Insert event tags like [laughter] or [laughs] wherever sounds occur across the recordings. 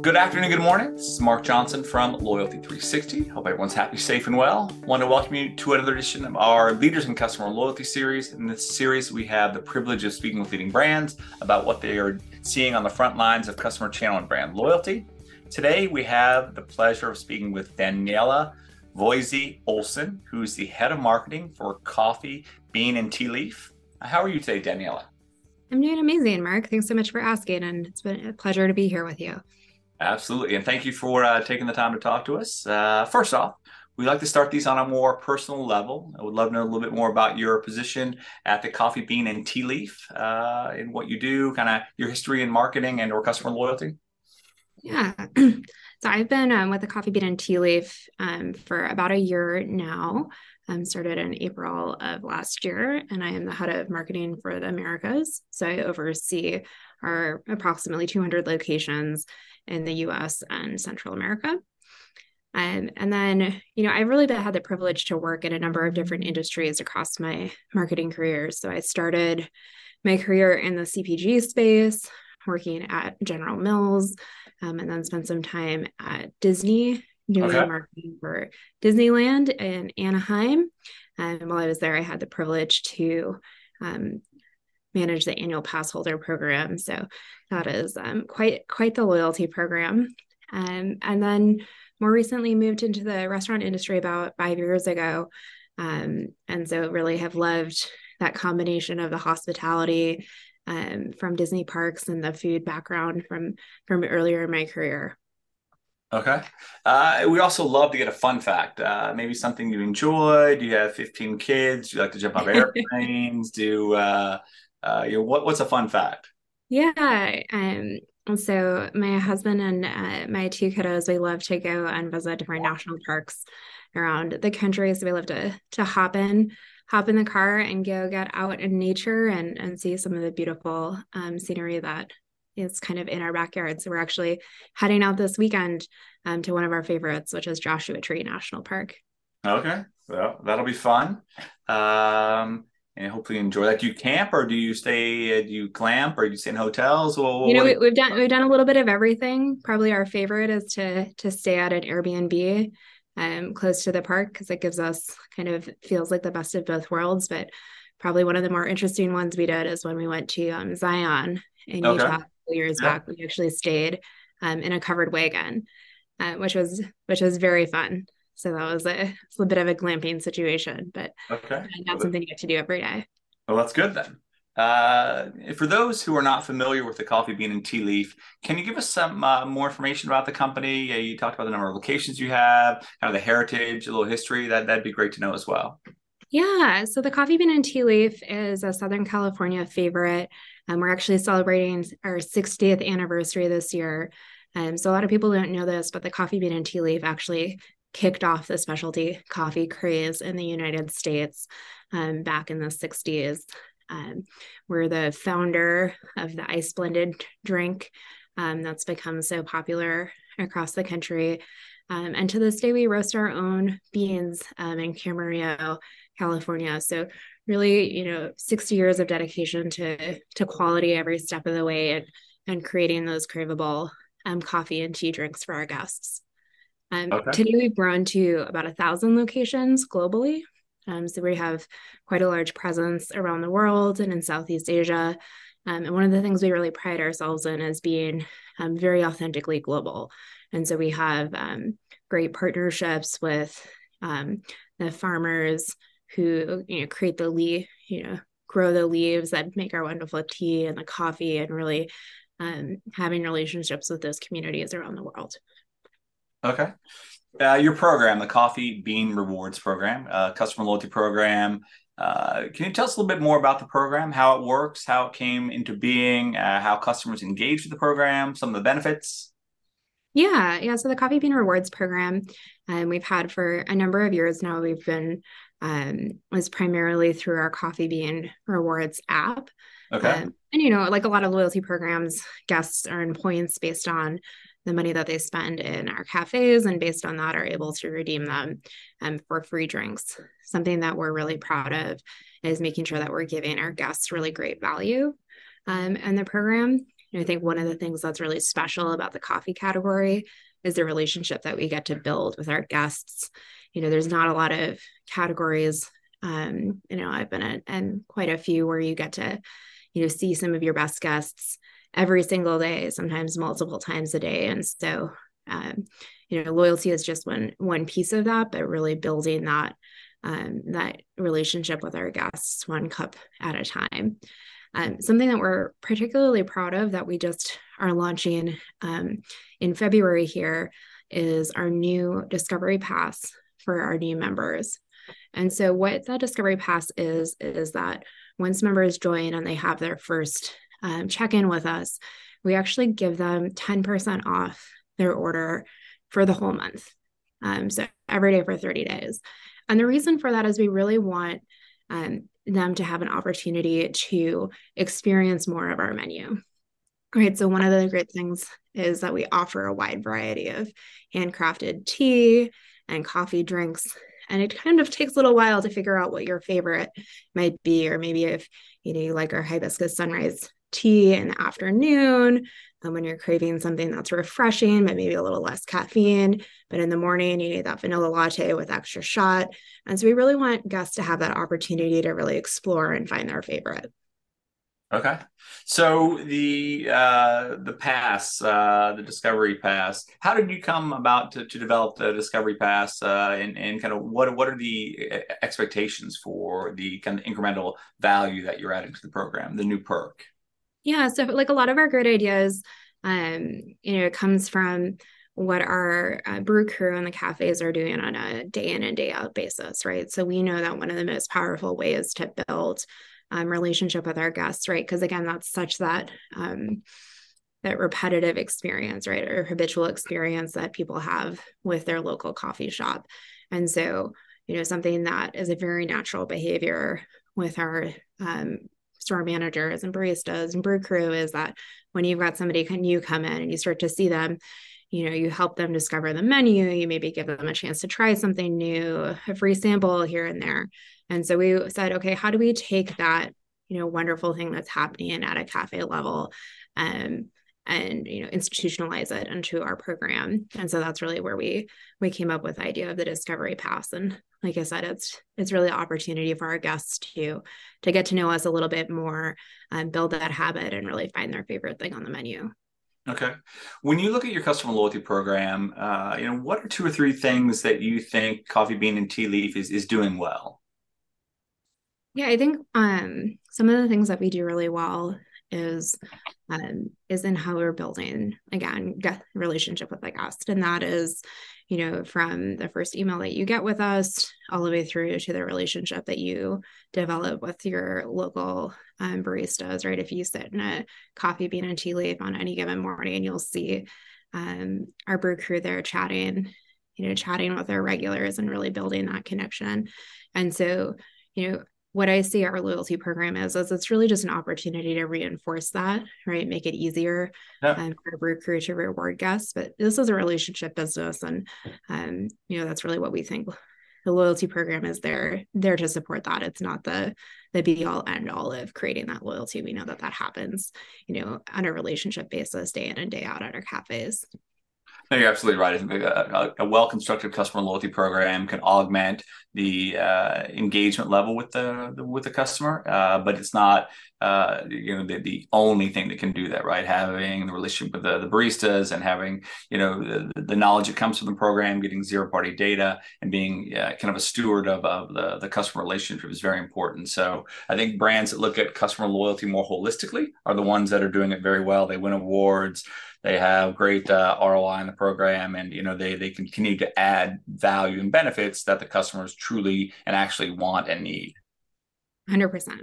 Good afternoon, good morning. This is Mark Johnson from Loyalty 360. Hope everyone's happy, safe, and well. Want to welcome you to another edition of our Leaders in Customer Loyalty series. In this series, we have the privilege of speaking with leading brands about what they are seeing on the front lines of customer channel and brand loyalty. Today, we have the pleasure of speaking with Daniela Voisey Olson, who's the head of marketing for Coffee, Bean, and Tea Leaf. How are you today, Daniela? I'm doing amazing, Mark. Thanks so much for asking, and it's been a pleasure to be here with you. Absolutely. And thank you for uh, taking the time to talk to us. Uh, first off, we like to start these on a more personal level. I would love to know a little bit more about your position at the Coffee Bean and Tea Leaf uh, and what you do, kind of your history in marketing and or customer loyalty. Yeah. [clears throat] so I've been um, with the Coffee Bean and Tea Leaf um, for about a year now. Um, started in April of last year, and I am the head of marketing for the Americas. So I oversee our approximately 200 locations in the US and Central America. Um, and then, you know, I've really been, had the privilege to work in a number of different industries across my marketing career. So I started my career in the CPG space, working at General Mills, um, and then spent some time at Disney doing okay. marketing for Disneyland in Anaheim. And while I was there, I had the privilege to um, manage the annual pass holder program. So that is um, quite quite the loyalty program. Um, and then more recently moved into the restaurant industry about five years ago. Um, and so really have loved that combination of the hospitality um, from Disney parks and the food background from from earlier in my career. Okay. Uh, we also love to get a fun fact. Uh, maybe something you enjoy. Do you have 15 kids? Do you like to jump off [laughs] airplanes? Do uh, uh, you know, what, what's a fun fact? Yeah. Um, so my husband and uh, my two kiddos, we love to go and visit different national parks around the country. So we love to to hop in, hop in the car and go get out in nature and and see some of the beautiful um, scenery that is kind of in our backyard. So we're actually heading out this weekend um, to one of our favorites, which is Joshua Tree National Park. Okay, well that'll be fun. Um, and hopefully enjoy that. Do you camp or do you stay? Do you clamp or do you stay in hotels? Well, you know, we, have done we've done a little bit of everything. Probably our favorite is to to stay at an Airbnb, um, close to the park because it gives us kind of feels like the best of both worlds. But probably one of the more interesting ones we did is when we went to um, Zion in okay. Utah years yeah. back. We actually stayed um, in a covered wagon, uh, which was which was very fun. So that was a, a bit of a glamping situation, but okay. not something you get to do every day. Well, that's good then. Uh, for those who are not familiar with the coffee bean and tea leaf, can you give us some uh, more information about the company? Uh, you talked about the number of locations you have, kind of the heritage, a little history. That that'd be great to know as well. Yeah, so the coffee bean and tea leaf is a Southern California favorite. Um, we're actually celebrating our 60th anniversary this year. Um, so a lot of people don't know this, but the coffee bean and tea leaf actually kicked off the specialty coffee craze in the United States um, back in the 60s. Um, we're the founder of the ice blended drink um, that's become so popular across the country. Um, and to this day, we roast our own beans um, in Camarillo, California. So really, you know, 60 years of dedication to to quality every step of the way and and creating those craveable um, coffee and tea drinks for our guests. Um, okay. Today, we've grown to about a thousand locations globally. Um, so we have quite a large presence around the world and in Southeast Asia. Um, and one of the things we really pride ourselves in is being um, very authentically global. And so we have um, great partnerships with um, the farmers who you know create the leaf, you know, grow the leaves that make our wonderful tea and the coffee, and really having relationships with those communities around the world. Okay. Uh, your program, the Coffee Bean Rewards Program, uh, customer loyalty program. Uh, can you tell us a little bit more about the program, how it works, how it came into being, uh, how customers engage with the program, some of the benefits? Yeah, yeah. So the Coffee Bean Rewards Program, um, we've had for a number of years now. We've been um, was primarily through our Coffee Bean Rewards app. Okay. Um, and you know, like a lot of loyalty programs, guests earn points based on the money that they spend in our cafes and based on that are able to redeem them um, for free drinks something that we're really proud of is making sure that we're giving our guests really great value um, in the program know, I think one of the things that's really special about the coffee category is the relationship that we get to build with our guests. You know, there's not a lot of categories. Um, you know, I've been in and quite a few where you get to, you know, see some of your best guests every single day, sometimes multiple times a day. And so um, you know, loyalty is just one one piece of that, but really building that um, that relationship with our guests one cup at a time. Um, something that we're particularly proud of that we just are launching um, in February here is our new Discovery Pass for our new members. And so, what that Discovery Pass is, is that once members join and they have their first um, check in with us, we actually give them 10% off their order for the whole month. Um, so every day for 30 days. And the reason for that is we really want um, them to have an opportunity to experience more of our menu. Right. So, one of the great things is that we offer a wide variety of handcrafted tea and coffee drinks. And it kind of takes a little while to figure out what your favorite might be, or maybe if you know you like our hibiscus sunrise tea in the afternoon when you're craving something that's refreshing, but maybe a little less caffeine. But in the morning, you need that vanilla latte with extra shot. And so we really want guests to have that opportunity to really explore and find their favorite. Okay, so the uh, the pass, uh, the Discovery Pass. How did you come about to, to develop the Discovery Pass, uh, and and kind of what what are the uh, expectations for the kind of incremental value that you're adding to the program, the new perk? Yeah, so like a lot of our great ideas, um, you know, it comes from what our uh, brew crew and the cafes are doing on a day in and day out basis, right? So we know that one of the most powerful ways to build um, relationship with our guests, right? Because again, that's such that um, that repetitive experience, right, or habitual experience that people have with their local coffee shop, and so you know something that is a very natural behavior with our um, store managers and baristas and brew crew is that when you've got somebody can you come in and you start to see them you know you help them discover the menu you maybe give them a chance to try something new a free sample here and there. And so we said okay how do we take that you know wonderful thing that's happening at a cafe level um, and you know institutionalize it into our program. And so that's really where we we came up with the idea of the discovery pass. And like i said it's it's really an opportunity for our guests to to get to know us a little bit more and build that habit and really find their favorite thing on the menu. Okay. When you look at your customer loyalty program uh, you know what are two or three things that you think coffee bean and tea leaf is, is doing well? Yeah i think um, some of the things that we do really well is um, is in how we're building again relationship with the guest and that is you know from the first email that you get with us all the way through to the relationship that you develop with your local um, baristas right? If you sit in a coffee bean and tea leaf on any given morning you'll see um, our brew crew there chatting you know chatting with our regulars and really building that connection. And so you know what I see our loyalty program is, is it's really just an opportunity to reinforce that, right? Make it easier yeah. um, for a brew crew to reward guests. But this is a relationship business, and um, you know that's really what we think. The loyalty program is there there to support that. It's not the the be all end all of creating that loyalty. We know that that happens, you know, on a relationship basis, day in and day out at our cafes. No, you're absolutely right. I think a, a, well-constructed customer loyalty program can augment the uh, engagement level with the, the, with the customer, uh, but it's not uh, you know the, the only thing that can do that. Right, having the relationship with the, the baristas and having you know the, the knowledge that comes from the program, getting zero-party data, and being uh, kind of a steward of, of the the customer relationship is very important. So I think brands that look at customer loyalty more holistically are the ones that are doing it very well. They win awards they have great uh, ROI in the program, and you know they they continue to add value and benefits that the customers truly and actually want and need. Hundred percent.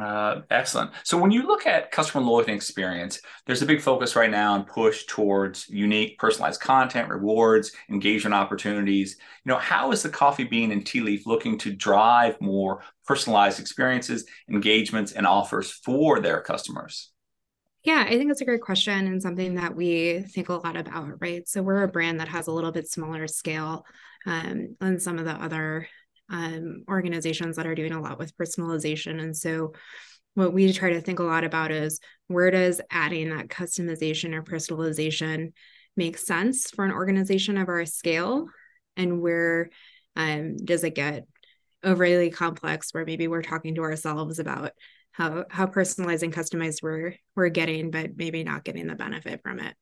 Uh, excellent. So when you look at customer loyalty experience, there's a big focus right now and push towards unique, personalized content, rewards, engagement opportunities. You know, how is the Coffee Bean and Tea Leaf looking to drive more personalized experiences, engagements, and offers for their customers? Yeah, I think that's a great question and something that we think a lot about, right? So we're a brand that has a little bit smaller scale um, than some of the other um, organizations that are doing a lot with personalization. And so, what we try to think a lot about is where does adding that customization or personalization make sense for an organization of our scale and where um, does it get overly complex where maybe we're talking to ourselves about how how personalized and customized we're we're getting but maybe not getting the benefit from it.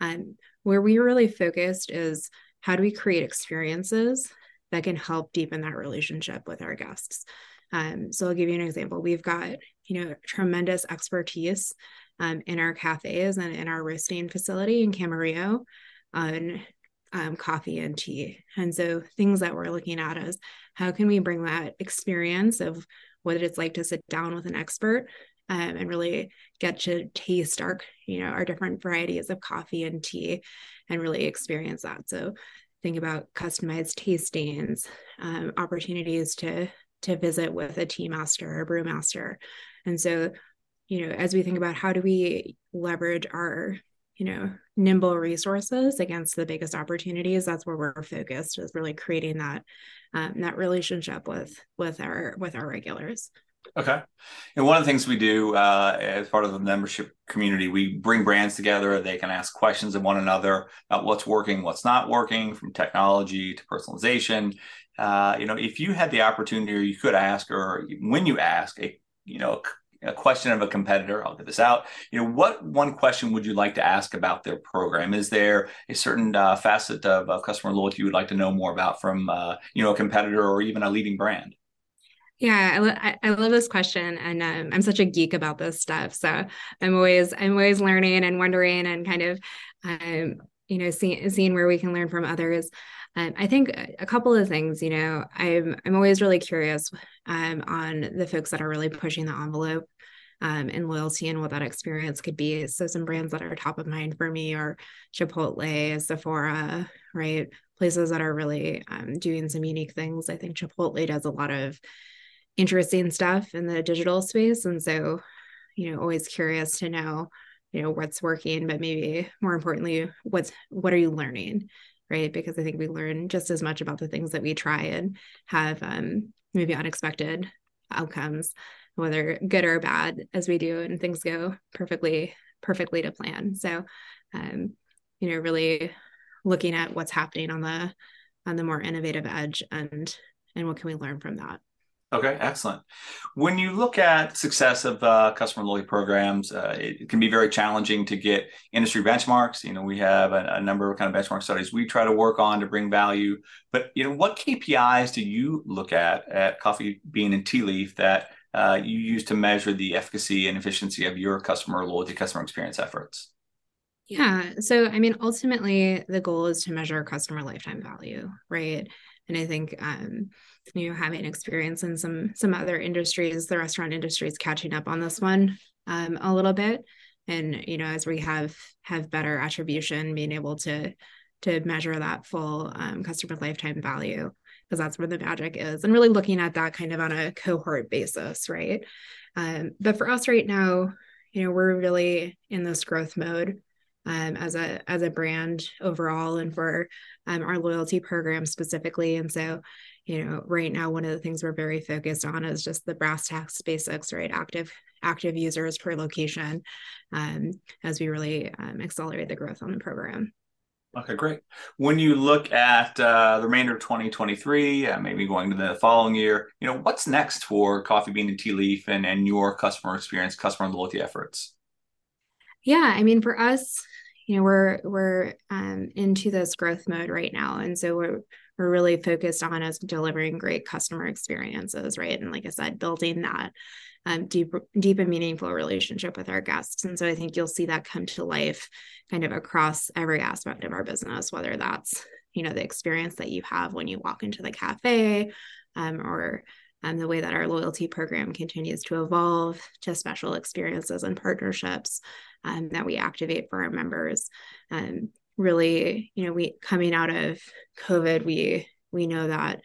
Um, where we really focused is how do we create experiences that can help deepen that relationship with our guests? Um, so i'll give you an example. We've got you know tremendous expertise um, in our cafes and in our roasting facility in camarillo on um, coffee and tea. And so things that we're looking at is how can we bring that experience of what it's like to sit down with an expert um, and really get to taste our, you know, our different varieties of coffee and tea and really experience that. So think about customized tastings, um, opportunities to to visit with a tea master or brew master. And so, you know, as we think about how do we leverage our you know nimble resources against the biggest opportunities that's where we're focused is really creating that um, that relationship with with our with our regulars. Okay. And one of the things we do uh, as part of the membership community we bring brands together. They can ask questions of one another about what's working what's not working from technology to personalization. Uh, you know if you had the opportunity or you could ask or when you ask a you know a question of a competitor i'll get this out. You know what one question would you like to ask about their program? Is there a certain uh, facet of, of, customer loyalty you would like to know more about from uh, you know a competitor or even a leading brand? Yeah I, I love this question and um, i'm such a geek about this stuff so i'm always i'm always learning and wondering and kind of um, you know seeing seeing where we can learn from others um, I think a couple of things, you know, I'm I'm always really curious um, on the folks that are really pushing the envelope um, and loyalty and what that experience could be. So some brands that are top of mind for me are Chipotle, Sephora, right? Places that are really um, doing some unique things. I think Chipotle does a lot of interesting stuff in the digital space, and so you know, always curious to know you know what's working but maybe more importantly what's what are you learning right? Because I think we learn just as much about the things that we try and have um, maybe unexpected outcomes, whether good or bad, as we do, and things go perfectly, perfectly to plan. So, um, you know, really looking at what's happening on the on the more innovative edge and and what can we learn from that Okay, excellent. When you look at success of uh, customer loyalty programs, uh, it can be very challenging to get industry benchmarks. You know, we have a, a, number of kind of benchmark studies we try to work on to bring value. But you know, what KPIs do you look at at Coffee Bean and Tea Leaf that uh, you use to measure the efficacy and efficiency of your customer loyalty, customer experience efforts? Yeah. So, I mean, ultimately, the goal is to measure customer lifetime value, right? And I think um, you know having experience in some some other industries the restaurant industry is catching up on this one um, a little bit. And you know as we have have better attribution being able to to measure that full um, customer lifetime value because that's where the magic is and really looking at that kind of on a cohort basis right? Um, but for us right now you know we're really in this growth mode um, as a as a brand overall and for um, our loyalty program specifically and so you know right now one of the things we're very focused on is just the brass tacks basics right active active users per location um, as we really um, accelerate the growth on the program Okay, great. When you look at uh, the remainder of 2023, uh, maybe going to the following year, you know, what's next for Coffee Bean and Tea Leaf and, and your customer experience, customer loyalty efforts? Yeah, I mean, for us, you know, we're we're um, into this growth mode right now, and so we're we're really focused on is delivering great customer experiences, right? And like I said, building that um, deep, deep and meaningful relationship with our guests. And so I think you'll see that come to life kind of across every aspect of our business, whether that's you know the experience that you have when you walk into the cafe, um, or um, the way that our loyalty program continues to evolve to special experiences and partnerships um, that we activate for our members. Um, really, you know, we coming out of COVID, we we know that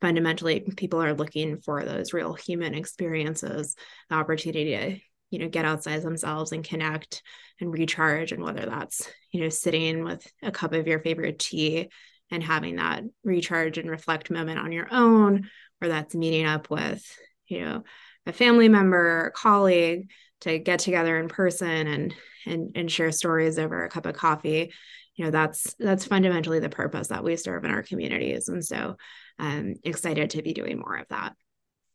fundamentally people are looking for those real human experiences, the opportunity to you know get outside themselves and connect and recharge and whether that's you know sitting with a cup of your favorite tea and having that recharge and reflect moment on your own or that's meeting up with you know a family member, a colleague to get together in person and and and share stories over a cup of coffee. You know that's that's fundamentally the purpose that we serve in our communities. And so i'm excited to be doing more of that.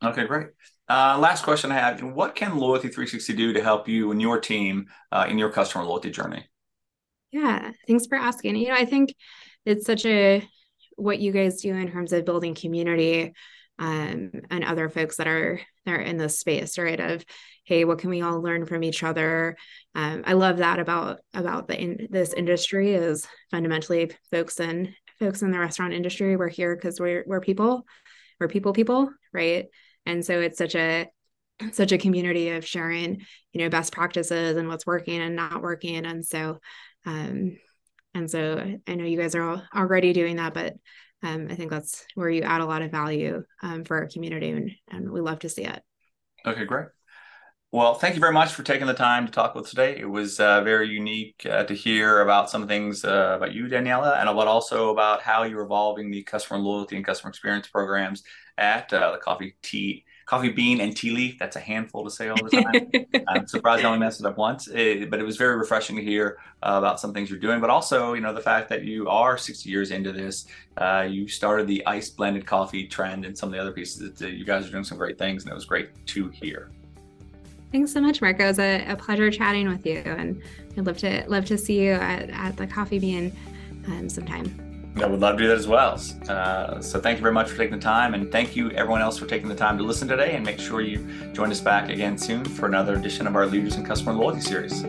Okay great. Uh, last question i have. What can loyalty 360 do to help you and your team uh, in your customer loyalty journey? Yeah thanks for asking. You know i think it's such a what you guys do in terms of building community um, and other folks that are that are in this space, right? Of hey, what can we all learn from each other? Um, I love that about about the in, this industry is fundamentally folks in folks in the restaurant industry. We're here because we're we're people, we're people people, right? And so it's such a such a community of sharing, you know, best practices and what's working and not working. And so, um, and so I know you guys are all already doing that, but um, I think that's where you add a lot of value um, for our community, and, and we love to see it. Okay, great. Well, thank you very much for taking the time to talk with us today. It was uh, very unique uh, to hear about some things uh, about you, Daniela, and about also about how you're evolving the customer loyalty and customer experience programs at uh, the Coffee Tea coffee bean and tea leaf. That's a handful to say all the time. [laughs] I'm surprised I only messed it up once, it, but it was very refreshing to hear uh, about some things you're doing. But also, you know, the fact that you are 60 years into this, uh, you started the ice blended coffee trend and some of the other pieces. That, you guys are doing some great things, and it was great to hear. Thanks so much, Marco. It was a, a pleasure chatting with you, and I'd love to love to see you at, at the Coffee Bean um, sometime. I would love to do that as well. Uh, so thank you very much for taking the time, and thank you everyone else for taking the time to listen today. And make sure you join us back again soon for another edition of our Leaders and Customer Loyalty series.